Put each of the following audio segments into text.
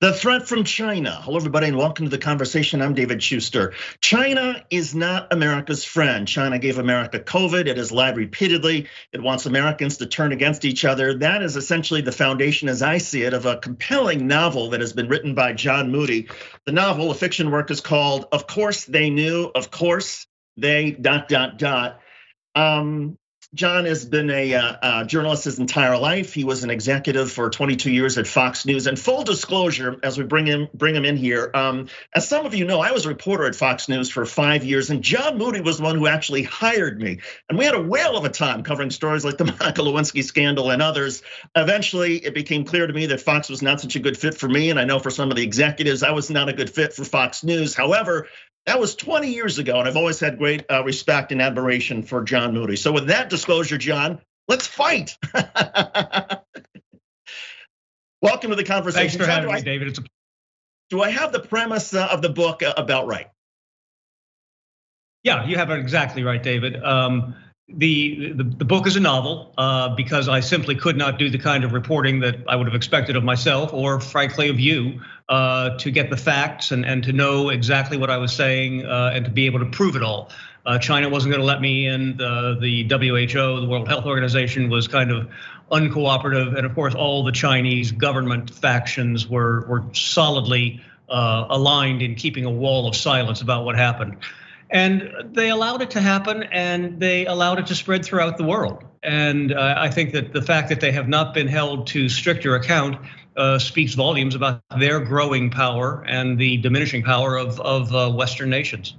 The threat from China. Hello, everybody, and welcome to the conversation. I'm David Shuster. China is not America's friend. China gave America COVID. It has lied repeatedly. It wants Americans to turn against each other. That is essentially the foundation, as I see it, of a compelling novel that has been written by John Moody. The novel, a fiction work, is called Of Course They Knew, Of Course They dot dot dot. Um, John has been a, uh, a, journalist his entire life. He was an executive for 22 years at Fox News. And full disclosure, as we bring him bring him in here, um, as some of you know, I was a reporter at Fox News for five years, and John Moody was the one who actually hired me. And we had a whale of a time covering stories like the Monica Lewinsky scandal and others. Eventually, it became clear to me that Fox was not such a good fit for me, and I know for some of the executives, I was not a good fit for Fox News. However, that was 20 years ago, and I've always had great uh, respect and admiration for John Moody. So, with that disclosure, John, let's fight. Welcome to the conversation. Thanks for having me, David. It's a- do I have the premise uh, of the book uh, about right? Yeah, you have it exactly right, David. Um, the, the, the book is a novel uh, because I simply could not do the kind of reporting that I would have expected of myself or frankly of you uh, to get the facts and, and to know exactly what I was saying uh, and to be able to prove it all. Uh, China wasn't going to let me in. The, the WHO, the World Health Organization, was kind of uncooperative, and of course, all the Chinese government factions were were solidly uh, aligned in keeping a wall of silence about what happened. And they allowed it to happen and they allowed it to spread throughout the world. And uh, I think that the fact that they have not been held to stricter account uh, speaks volumes about their growing power and the diminishing power of, of uh, Western nations.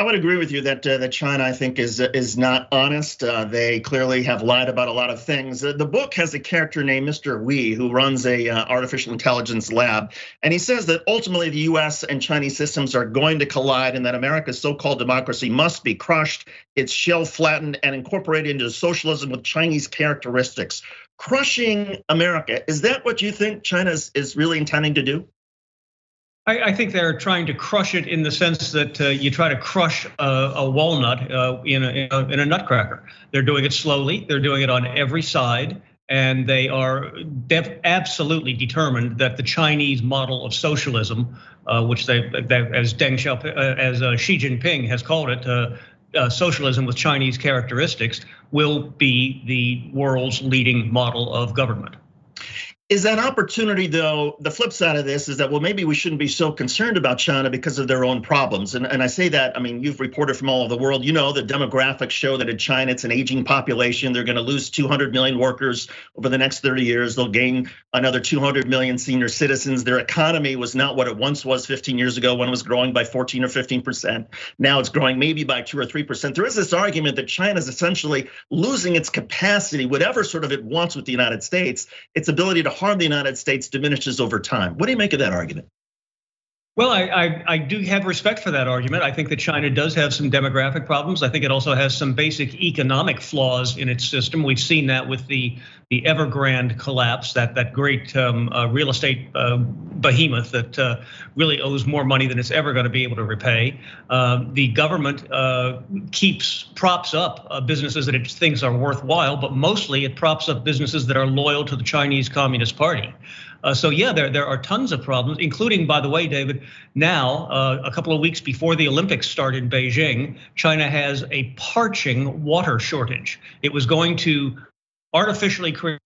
I would agree with you that uh, that China, I think, is is not honest. Uh, they clearly have lied about a lot of things. Uh, the book has a character named Mr. Wee who runs a uh, artificial intelligence lab, and he says that ultimately the U.S. and Chinese systems are going to collide, and that America's so-called democracy must be crushed, its shell flattened, and incorporated into socialism with Chinese characteristics. Crushing America is that what you think China is, is really intending to do? I, think they're trying to crush it in the sense that uh, you try to crush a, a walnut uh, in, a, in, a, in, a, nutcracker. They're doing it slowly. They're doing it on every side, and they are absolutely determined that the Chinese model of socialism, uh, which they, they, as Deng Xiaoping, uh, as uh, Xi Jinping has called it. Uh, socialism with Chinese characteristics will be the world's leading model of government is that opportunity though the flip side of this is that well maybe we shouldn't be so concerned about china because of their own problems. And, and i say that i mean you've reported from all over the world. You know the demographics show that in china it's an aging population. They're going to lose 200 million workers over the next 30 years. They'll gain another 200 million senior citizens. Their economy was not what it once was 15 years ago when it was growing by 14 or 15 percent. Now it's growing maybe by 2 or 3 percent. There is this argument that china is essentially losing its capacity whatever sort of it wants with the united states its ability to harm the United States diminishes over time. What do you make of that argument? Well, I, I, I, do have respect for that argument. I think that China does have some demographic problems. I think it also has some basic economic flaws in its system. We've seen that with the the Evergrande collapse, that that great um, uh, real estate uh, behemoth that uh, really owes more money than it's ever going to be able to repay. Um, the government uh, keeps props up uh, businesses that it thinks are worthwhile, but mostly it props up businesses that are loyal to the Chinese Communist Party. Uh, so yeah, there there are tons of problems, including, by the way, David. Now, uh, a couple of weeks before the Olympics start in Beijing, China has a parching water shortage. It was going to artificially create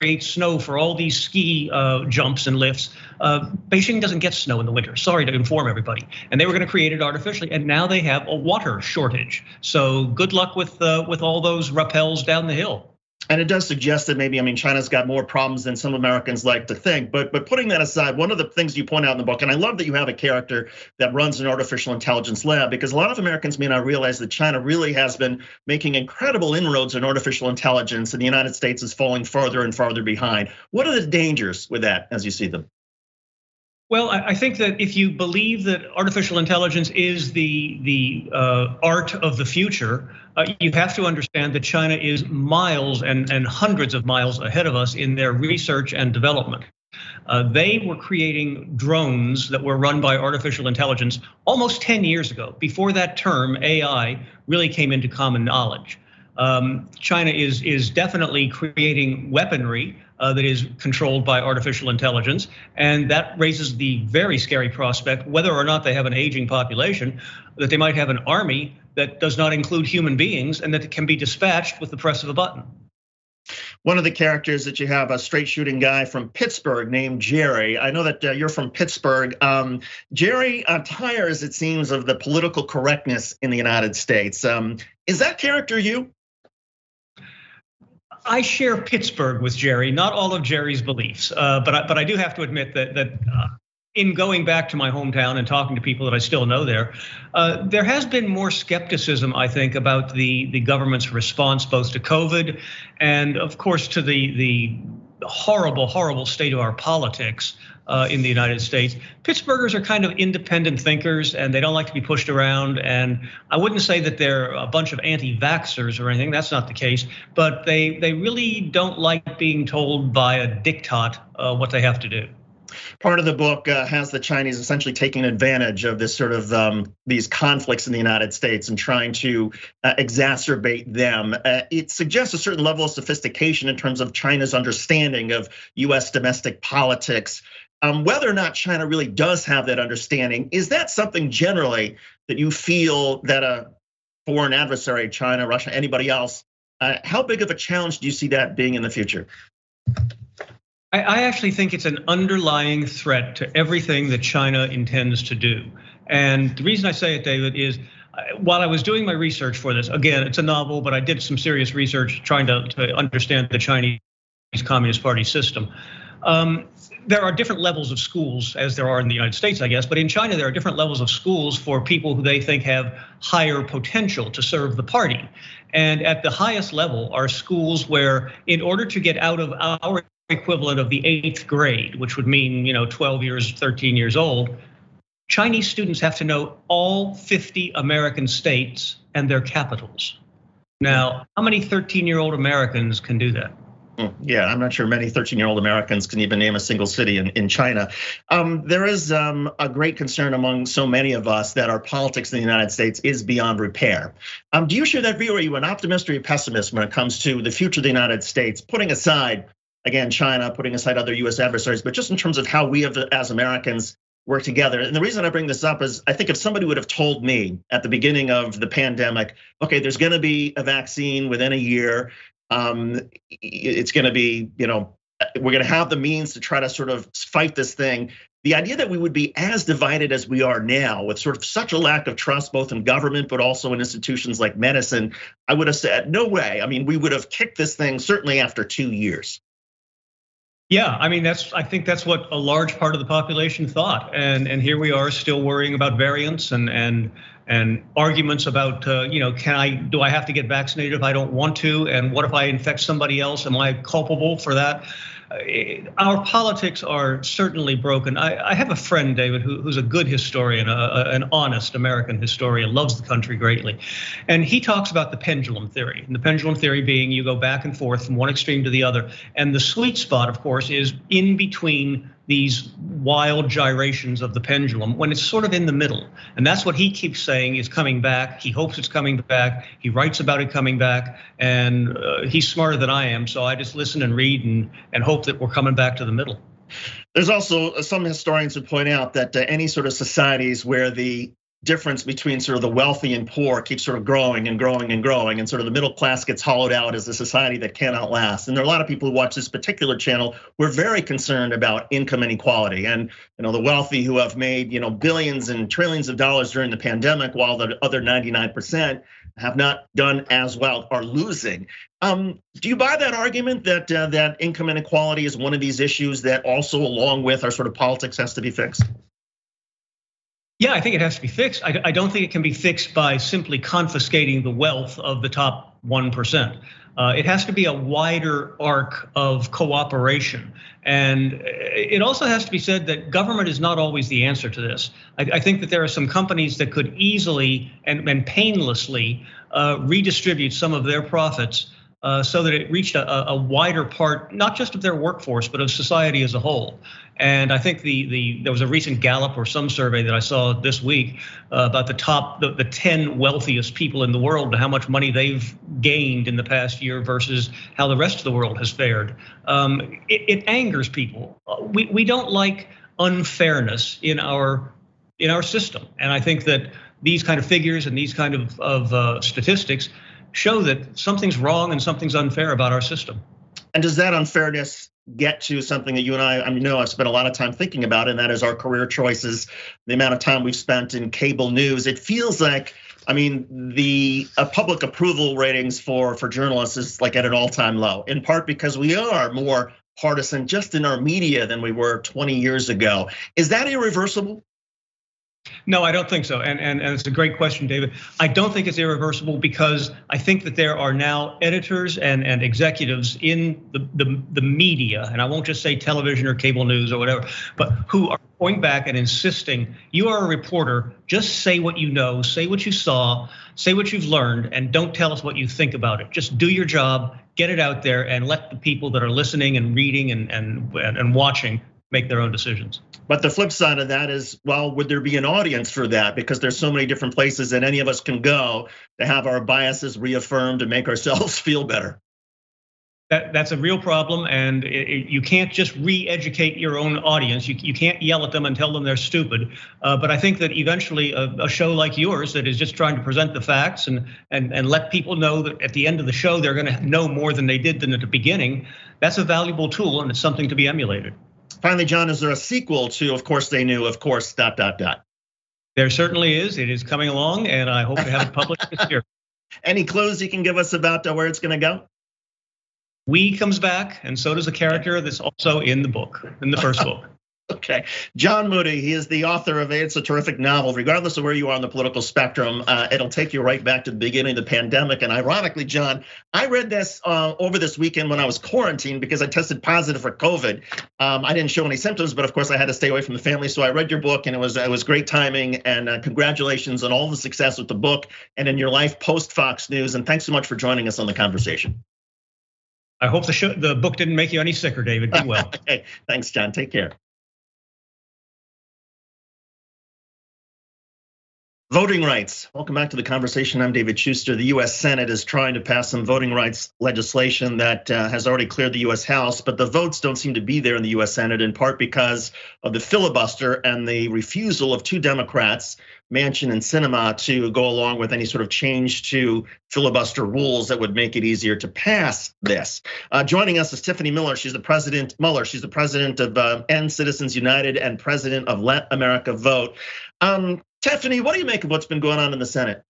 create snow for all these ski uh, jumps and lifts. Uh, Beijing doesn't get snow in the winter. Sorry to inform everybody. And they were going to create it artificially, and now they have a water shortage. So good luck with uh, with all those rappels down the hill and it does suggest that maybe I mean China's got more problems than some Americans like to think. But but putting that aside, one of the things you point out in the book, and I love that you have a character that runs an artificial intelligence lab, because a lot of Americans may not realize that China really has been making incredible inroads in artificial intelligence, and the United States is falling farther and farther behind. What are the dangers with that as you see them? Well, I think that if you believe that artificial intelligence is the the uh, art of the future, uh, you have to understand that China is miles and, and hundreds of miles ahead of us in their research and development. Uh, they were creating drones that were run by artificial intelligence almost 10 years ago, before that term AI really came into common knowledge. Um, China is is definitely creating weaponry uh, that is controlled by artificial intelligence. And that raises the very scary prospect, whether or not they have an aging population, that they might have an army that does not include human beings and that can be dispatched with the press of a button. One of the characters that you have a straight shooting guy from Pittsburgh named Jerry. I know that uh, you're from Pittsburgh. Um, Jerry uh, tires, it seems, of the political correctness in the United States. Um, is that character you? I share Pittsburgh with Jerry, not all of Jerry's beliefs, uh, but I, but I do have to admit that that uh, in going back to my hometown and talking to people that I still know there, uh, there has been more skepticism, I think, about the the government's response both to COVID and, of course, to the the horrible, horrible state of our politics uh, in the United States. Pittsburghers are kind of independent thinkers, and they don't like to be pushed around. And I wouldn't say that they're a bunch of anti-vaxxers or anything. That's not the case. But they they really don't like being told by a diktat uh, what they have to do part of the book uh, has the Chinese essentially taking advantage of this sort of um, these conflicts in the United States and trying to uh, exacerbate them. Uh, it suggests a certain level of sophistication in terms of China's understanding of U.S. domestic politics. Um, whether or not China really does have that understanding, is that something generally that you feel that a foreign adversary, China, Russia, anybody else, uh, how big of a challenge do you see that being in the future? I, actually think it's an underlying threat to everything that China intends to do. And the reason I say it, David, is uh, while I was doing my research for this, again, it's a novel, but I did some serious research trying to, to understand the Chinese Communist Party system. Um, there are different levels of schools, as there are in the United States, I guess, but in China, there are different levels of schools for people who they think have higher potential to serve the party. And at the highest level are schools where, in order to get out of our equivalent of the eighth grade, which would mean, you know, 12 years, 13 years old, Chinese students have to know all 50 American states and their capitals. Now, how many 13 year old Americans can do that? Hmm, yeah, I'm not sure many 13 year old Americans can even name a single city in, in China. Um, there is um, a great concern among so many of us that our politics in the United States is beyond repair. Um, do you share that view? Are you an optimist or a pessimist when it comes to the future of the United States, putting aside again, China, putting aside other US adversaries, but just in terms of how we have, as Americans work together. And the reason I bring this up is I think if somebody would have told me at the beginning of the pandemic, okay, there's going to be a vaccine within a year, um, it's going to be, you know, we're going to have the means to try to sort of fight this thing. The idea that we would be as divided as we are now, with sort of such a lack of trust, both in government but also in institutions like medicine, I would have said, no way. I mean, we would have kicked this thing certainly after two years. Yeah, I mean that's I think that's what a large part of the population thought, and and here we are still worrying about variants and and and arguments about uh, you know can I do I have to get vaccinated if I don't want to, and what if I infect somebody else? Am I culpable for that? Uh, our politics are certainly broken. I, I have a friend, David, who, who's a good historian, a, a, an honest American historian, loves the country greatly. And he talks about the pendulum theory. And the pendulum theory being you go back and forth from one extreme to the other. And the sweet spot, of course, is in between these wild gyrations of the pendulum when it's sort of in the middle. And that's what he keeps saying is coming back. He hopes it's coming back. He writes about it coming back. And uh, he's smarter than I am. So I just listen and read and, and hope that we're coming back to the middle. There's also some historians who point out that uh, any sort of societies where the difference between sort of the wealthy and poor keeps sort of growing and growing and growing and sort of the middle class gets hollowed out as a society that cannot last. And there are a lot of people who watch this particular channel we're very concerned about income inequality. And you know the wealthy who have made you know billions and trillions of dollars during the pandemic while the other 99% have not done as well are losing. Um, do you buy that argument that uh, that income inequality is one of these issues that also along with our sort of politics has to be fixed yeah, I think it has to be fixed. I, I, don't think it can be fixed by simply confiscating the wealth of the top 1%. Uh, it has to be a wider arc of cooperation. And it also has to be said that government is not always the answer to this. I, I think that there are some companies that could easily and, and painlessly uh, redistribute some of their profits uh, so that it reached a, a, wider part, not just of their workforce, but of society as a whole. And I think the the there was a recent Gallup or some survey that I saw this week uh, about the top the, the 10 wealthiest people in the world and how much money they've gained in the past year versus how the rest of the world has fared. Um, it, it angers people. Uh, we we don't like unfairness in our in our system, and I think that these kind of figures and these kind of, of uh, statistics show that something's wrong and something's unfair about our system. And does that unfairness get to something that you and I, I know I've spent a lot of time thinking about, and that is our career choices, the amount of time we've spent in cable news. It feels like, I mean, the uh, public approval ratings for for journalists is like at an all-time low. In part because we are more partisan just in our media than we were 20 years ago. Is that irreversible? No, I don't think so. And, and, and it's a great question, David. I don't think it's irreversible because I think that there are now editors and, and executives in the, the, the media, and I won't just say television or cable news or whatever, but who are going back and insisting you are a reporter, just say what you know, say what you saw, say what you've learned, and don't tell us what you think about it. Just do your job, get it out there, and let the people that are listening and reading and, and, and watching make their own decisions. But the flip side of that is, well, would there be an audience for that? Because there's so many different places that any of us can go to have our biases reaffirmed and make ourselves feel better. That, that's a real problem, and it, it, you can't just re-educate your own audience. You, you can't yell at them and tell them they're stupid. Uh, but I think that eventually, a, a, show like yours that is just trying to present the facts and and and let people know that at the end of the show they're going to know more than they did than at the beginning. That's a valuable tool, and it's something to be emulated. Finally, John, is there a sequel to Of Course They Knew, Of Course, dot, dot, dot? There certainly is. It is coming along, and I hope to have it published this year. Any clues you can give us about uh, where it's going to go? We comes back, and so does a character that's also in the book, in the first book. Okay. John Moody, he is the author of It's a Terrific Novel. Regardless of where you are on the political spectrum, uh, it'll take you right back to the beginning of the pandemic. And ironically, John, I read this uh, over this weekend when I was quarantined because I tested positive for COVID. Um, I didn't show any symptoms, but of course I had to stay away from the family. So I read your book and it was, it was great timing. And uh, congratulations on all the success with the book and in your life post Fox News. And thanks so much for joining us on the conversation. I hope the, show, the book didn't make you any sicker, David. Be well. okay. Thanks, John. Take care. Voting rights. Welcome back to the conversation. I'm David Shuster. The U.S. Senate is trying to pass some voting rights legislation that uh, has already cleared the U.S. House, but the votes don't seem to be there in the U.S. Senate in part because of the filibuster and the refusal of two Democrats, Manchin and Sinema, to go along with any sort of change to filibuster rules that would make it easier to pass this. Uh, joining us is Tiffany Miller. She's the president, Muller. She's the president of uh, Citizens United and president of Let America Vote. Um, Tiffany, what do you make of what's been going on in the Senate?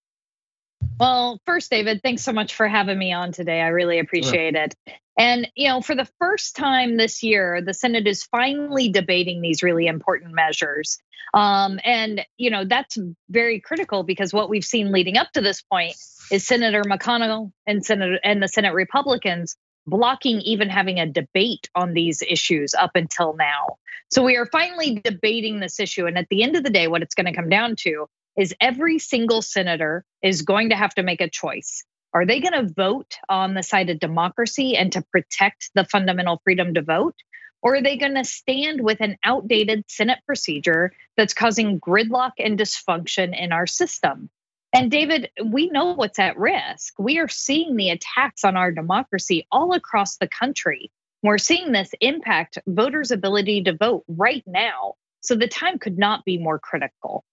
Well, first, David, thanks so much for having me on today. I really appreciate it. And, you know, for the first time this year, the Senate is finally debating these really important measures. Um, and, you know, that's very critical because what we've seen leading up to this point is Senator McConnell and Senator and the Senate Republicans blocking even having a debate on these issues up until now. So we are finally debating this issue. And at the end of the day, what it's going to come down to is every single senator is going to have to make a choice. Are they going to vote on the side of democracy and to protect the fundamental freedom to vote? Or are they going to stand with an outdated Senate procedure that's causing gridlock and dysfunction in our system? And David, we know what's at risk. We are seeing the attacks on our democracy all across the country. We're seeing this impact voters' ability to vote right now. So the time could not be more critical.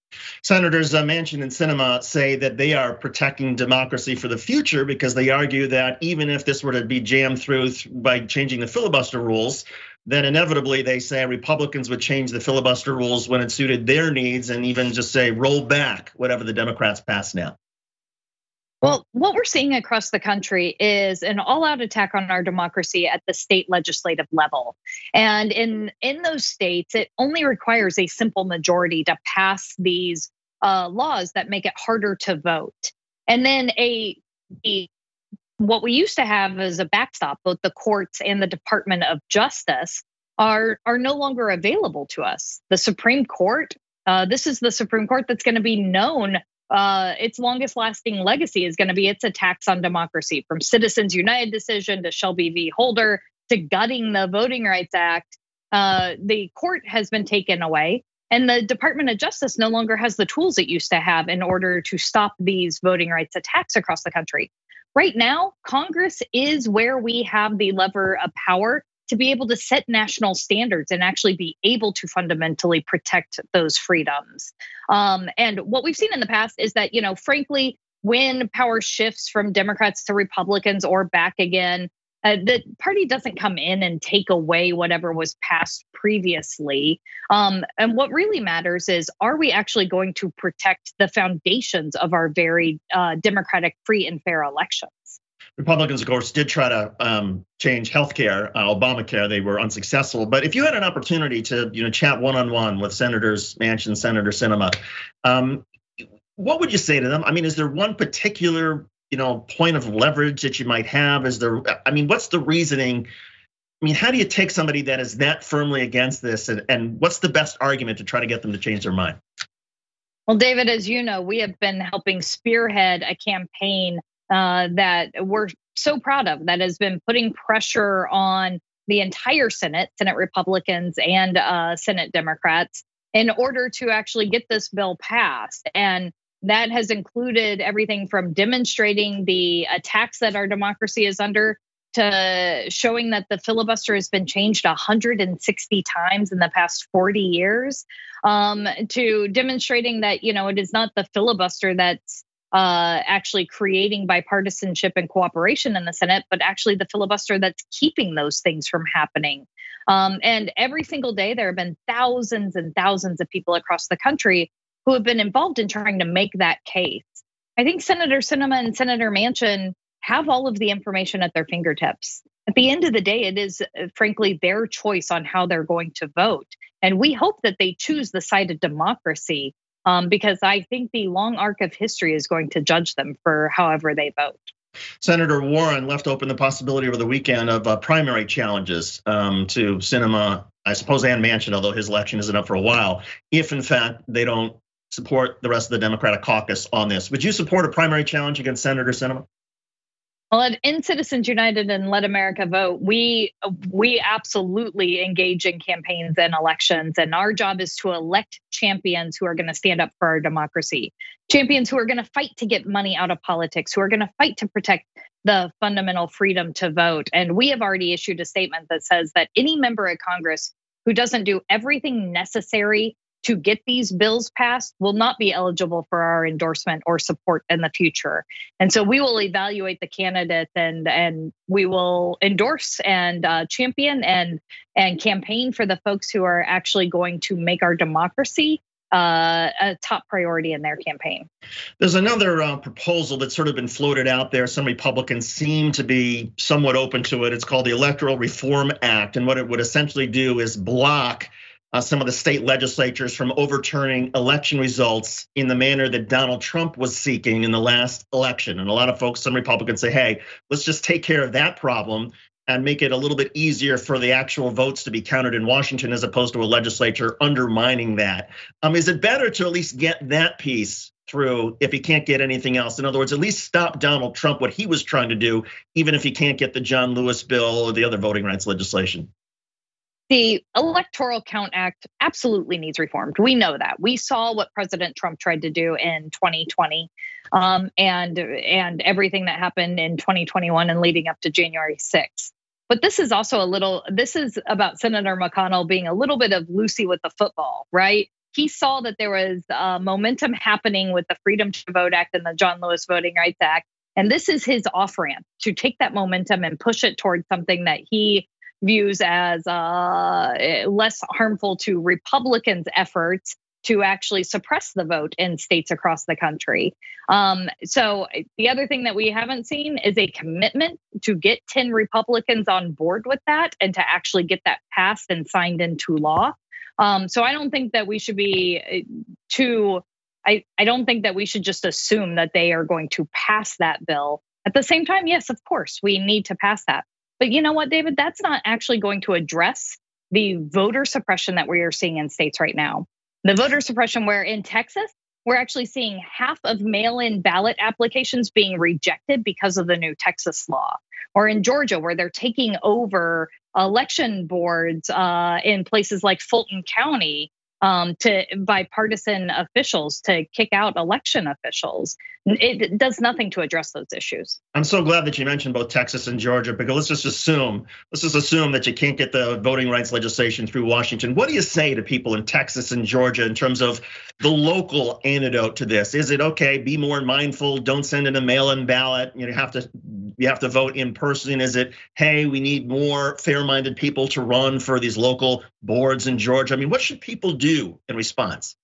Senators uh, Manchin and Sinema say that they are protecting democracy for the future because they argue that even if this were to be jammed through by changing the filibuster rules, then inevitably they say Republicans would change the filibuster rules when it suited their needs and even just say roll back whatever the Democrats pass now. Well, what we're seeing across the country is an all-out attack on our democracy at the state legislative level. And in in those states, it only requires a simple majority to pass these uh, laws that make it harder to vote. And then a what we used to have as a backstop, both the courts and the Department of Justice are are no longer available to us. The Supreme Court, uh, this is the Supreme Court that's going to be known uh, its longest lasting legacy is going to be its attacks on democracy, from Citizens United decision to Shelby v. Holder to gutting the Voting Rights Act. Uh, the court has been taken away, and the Department of Justice no longer has the tools it used to have in order to stop these voting rights attacks across the country. Right now, Congress is where we have the lever of power to be able to set national standards and actually be able to fundamentally protect those freedoms. Um, and what we've seen in the past is that, you know, frankly, when power shifts from Democrats to Republicans or back again, uh, the party doesn't come in and take away whatever was passed previously. Um, and what really matters is are we actually going to protect the foundations of our very uh, democratic, free, and fair elections? Republicans, of course, did try to um, change healthcare, uh, Obamacare. They were unsuccessful. But if you had an opportunity to, you know, chat one-on-one with Senators Manchin, Senator Sinema, um, what would you say to them? I mean, is there one particular, you know, point of leverage that you might have? Is there? I mean, what's the reasoning? I mean, how do you take somebody that is that firmly against this, and, and what's the best argument to try to get them to change their mind? Well, David, as you know, we have been helping spearhead a campaign uh, that we're so proud of that has been putting pressure on the entire Senate, Senate Republicans and uh, Senate Democrats, in order to actually get this bill passed. And that has included everything from demonstrating the attacks that our democracy is under to showing that the filibuster has been changed 160 times in the past 40 years um, to demonstrating that you know it is not the filibuster that's uh, actually creating bipartisanship and cooperation in the Senate, but actually the filibuster that's keeping those things from happening. Um, and every single day, there have been thousands and thousands of people across the country who have been involved in trying to make that case. I think Senator Sinema and Senator Manchin have all of the information at their fingertips. At the end of the day, it is uh, frankly their choice on how they're going to vote. And we hope that they choose the side of democracy um, because I think the long arc of history is going to judge them for however they vote. Senator Warren left open the possibility over the weekend of uh, primary challenges um, to Sinema, I suppose, and Manchin, although his election isn't up for a while, if in fact they don't support the rest of the Democratic caucus on this. Would you support a primary challenge against Senator Sinema? Well, End Citizens United and Let America Vote, we we absolutely engage in campaigns and elections, and our job is to elect champions who are going to stand up for our democracy, champions who are going to fight to get money out of politics, who are going to fight to protect the fundamental freedom to vote. And we have already issued a statement that says that any member of Congress who doesn't do everything necessary to get these bills passed will not be eligible for our endorsement or support in the future. And so we will evaluate the candidate and and we will endorse and uh, champion and and campaign for the folks who are actually going to make our democracy uh, a top priority in their campaign. There's another uh, proposal that's sort of been floated out there. Some Republicans seem to be somewhat open to it. It's called the Electoral Reform Act. And what it would essentially do is block uh, some of the state legislatures from overturning election results in the manner that Donald Trump was seeking in the last election. And a lot of folks, some Republicans say, hey, let's just take care of that problem and make it a little bit easier for the actual votes to be counted in Washington as opposed to a legislature undermining that. Um, is it better to at least get that piece through if he can't get anything else? In other words, at least stop Donald Trump, what he was trying to do, even if he can't get the John Lewis bill or the other voting rights legislation the Electoral Count Act absolutely needs reformed. We know that. We saw what President Trump tried to do in 2020, um, and and everything that happened in 2021 and leading up to January 6th. But this is also a little. This is about Senator McConnell being a little bit of Lucy with the football, right? He saw that there was uh, momentum happening with the Freedom to Vote Act and the John Lewis Voting Rights Act, and this is his off ramp to take that momentum and push it towards something that he views as uh, less harmful to Republicans' efforts to actually suppress the vote in states across the country. Um, so, the other thing that we haven't seen is a commitment to get 10 Republicans on board with that and to actually get that passed and signed into law. Um, so, I don't think that we should be uh, too, I, I don't think that we should just assume that they are going to pass that bill. At the same time, yes, of course, we need to pass that. But you know what, David? That's not actually going to address the voter suppression that we are seeing in states right now. The voter suppression, where in Texas, we're actually seeing half of mail in ballot applications being rejected because of the new Texas law. Or in Georgia, where they're taking over election boards uh, in places like Fulton County um, to bipartisan officials to kick out election officials. It does nothing to address those issues. I'm so glad that you mentioned both Texas and Georgia because let's just assume let's just assume that you can't get the voting rights legislation through Washington. What do you say to people in Texas and Georgia in terms of the local antidote to this? Is it okay? Be more mindful. Don't send in a mail-in ballot. You have to you have to vote in person. Is it hey, we need more fair-minded people to run for these local boards in Georgia? I mean, what should people do in response?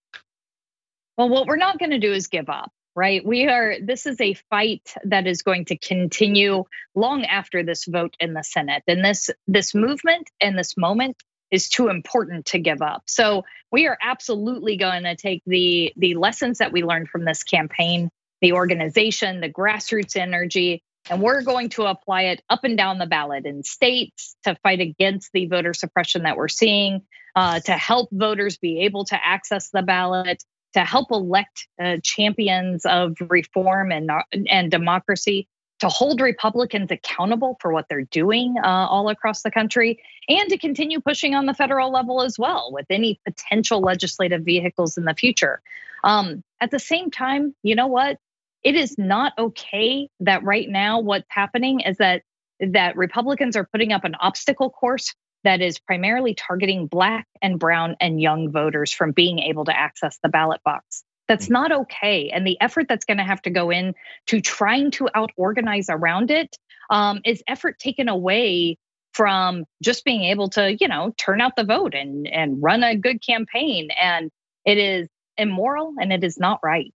Well, what we're not going to do is give up right? We are, this is a fight that is going to continue long after this vote in the Senate. And this, this movement and this moment is too important to give up. So we are absolutely going to take the, the lessons that we learned from this campaign, the organization, the grassroots energy, and we're going to apply it up and down the ballot in states to fight against the voter suppression that we're seeing, uh, to help voters be able to access the ballot, to help elect uh, champions of reform and and democracy, to hold Republicans accountable for what they're doing uh, all across the country, and to continue pushing on the federal level as well with any potential legislative vehicles in the future. Um, at the same time, you know what? It is not okay that right now what's happening is that that Republicans are putting up an obstacle course that is primarily targeting Black and Brown and young voters from being able to access the ballot box. That's not okay. And the effort that's going to have to go in to trying to out organize around it um, is effort taken away from just being able to, you know, turn out the vote and and run a good campaign. And it is immoral and it is not right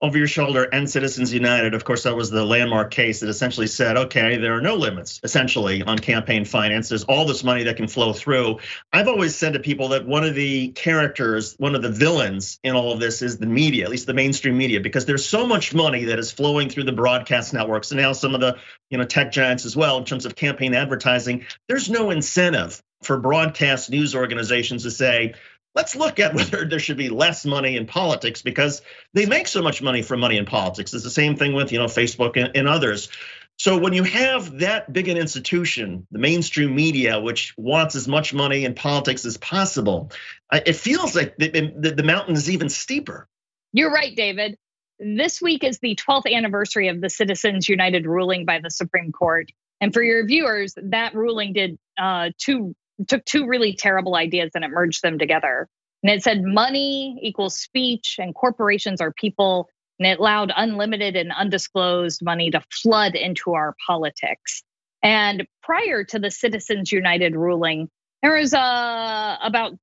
over your shoulder and Citizens United. Of course, that was the landmark case that essentially said, okay, there are no limits essentially on campaign finance. There's all this money that can flow through. I've always said to people that one of the characters, one of the villains in all of this is the media, at least the mainstream media, because there's so much money that is flowing through the broadcast networks and now some of the you know tech giants as well in terms of campaign advertising. There's no incentive for broadcast news organizations to say, let's look at whether there should be less money in politics because they make so much money from money in politics. It's the same thing with you know Facebook and, and others. So when you have that big an institution, the mainstream media, which wants as much money in politics as possible, it feels like the, the, the mountain is even steeper. You're right, David. This week is the 12th anniversary of the Citizens United ruling by the Supreme Court. And for your viewers, that ruling did uh, two took two really terrible ideas and it merged them together. And it said money equals speech and corporations are people. And it allowed unlimited and undisclosed money to flood into our politics. And prior to the Citizens United ruling, there was uh, about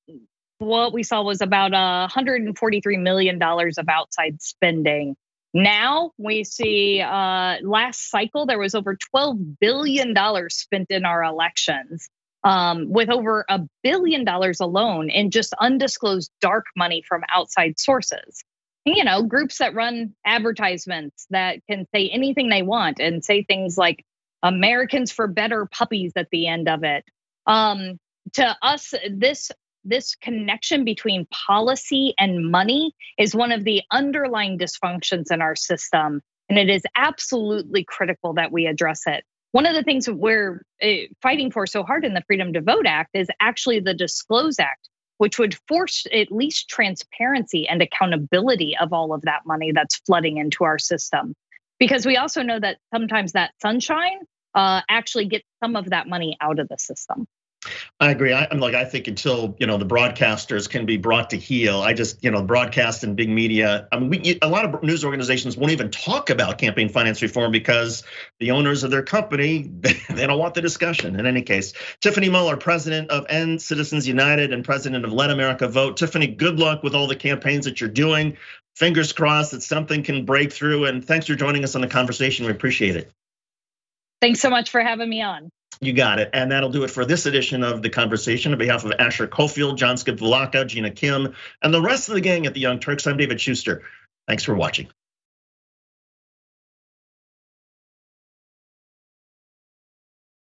what we saw was about $143 million of outside spending. Now we see uh, last cycle, there was over $12 billion spent in our elections um, with over a billion dollars alone in just undisclosed dark money from outside sources. You know, groups that run advertisements that can say anything they want and say things like Americans for Better puppies at the end of it. Um, to us, this this connection between policy and money is one of the underlying dysfunctions in our system. And it is absolutely critical that we address it one of the things we're eh, fighting for so hard in the Freedom to Vote Act is actually the Disclose Act, which would force at least transparency and accountability of all of that money that's flooding into our system. Because we also know that sometimes that sunshine uh, actually gets some of that money out of the system. I agree. I, am like I think until you know the broadcasters can be brought to heel, I just you know broadcast and big media. I mean, we, a lot of news organizations won't even talk about campaign finance reform because the owners of their company they don't want the discussion. In any case, Tiffany Muller, president of End Citizens United and president of Let America Vote. Tiffany, good luck with all the campaigns that you're doing. Fingers crossed that something can break through. And thanks for joining us on the conversation. We appreciate it. Thanks so much for having me on. You got it. And that'll do it for this edition of The Conversation. On behalf of Asher Cofield, John Skipvalaka, Gina Kim, and the rest of the gang at the Young Turks, I'm David Shuster. Thanks for watching.